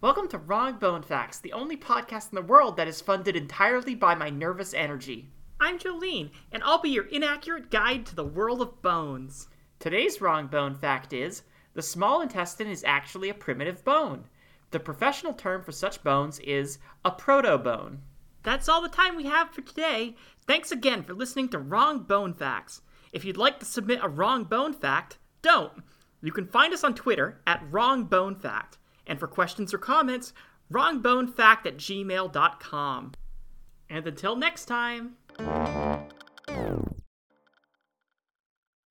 Welcome to Wrong Bone Facts, the only podcast in the world that is funded entirely by my nervous energy. I'm Jolene, and I'll be your inaccurate guide to the world of bones. Today's wrong bone fact is the small intestine is actually a primitive bone. The professional term for such bones is a protobone. That's all the time we have for today. Thanks again for listening to Wrong Bone Facts. If you'd like to submit a wrong bone fact, don't. You can find us on Twitter at WrongBoneFact. And for questions or comments, wrongbonefact at gmail.com. And until next time.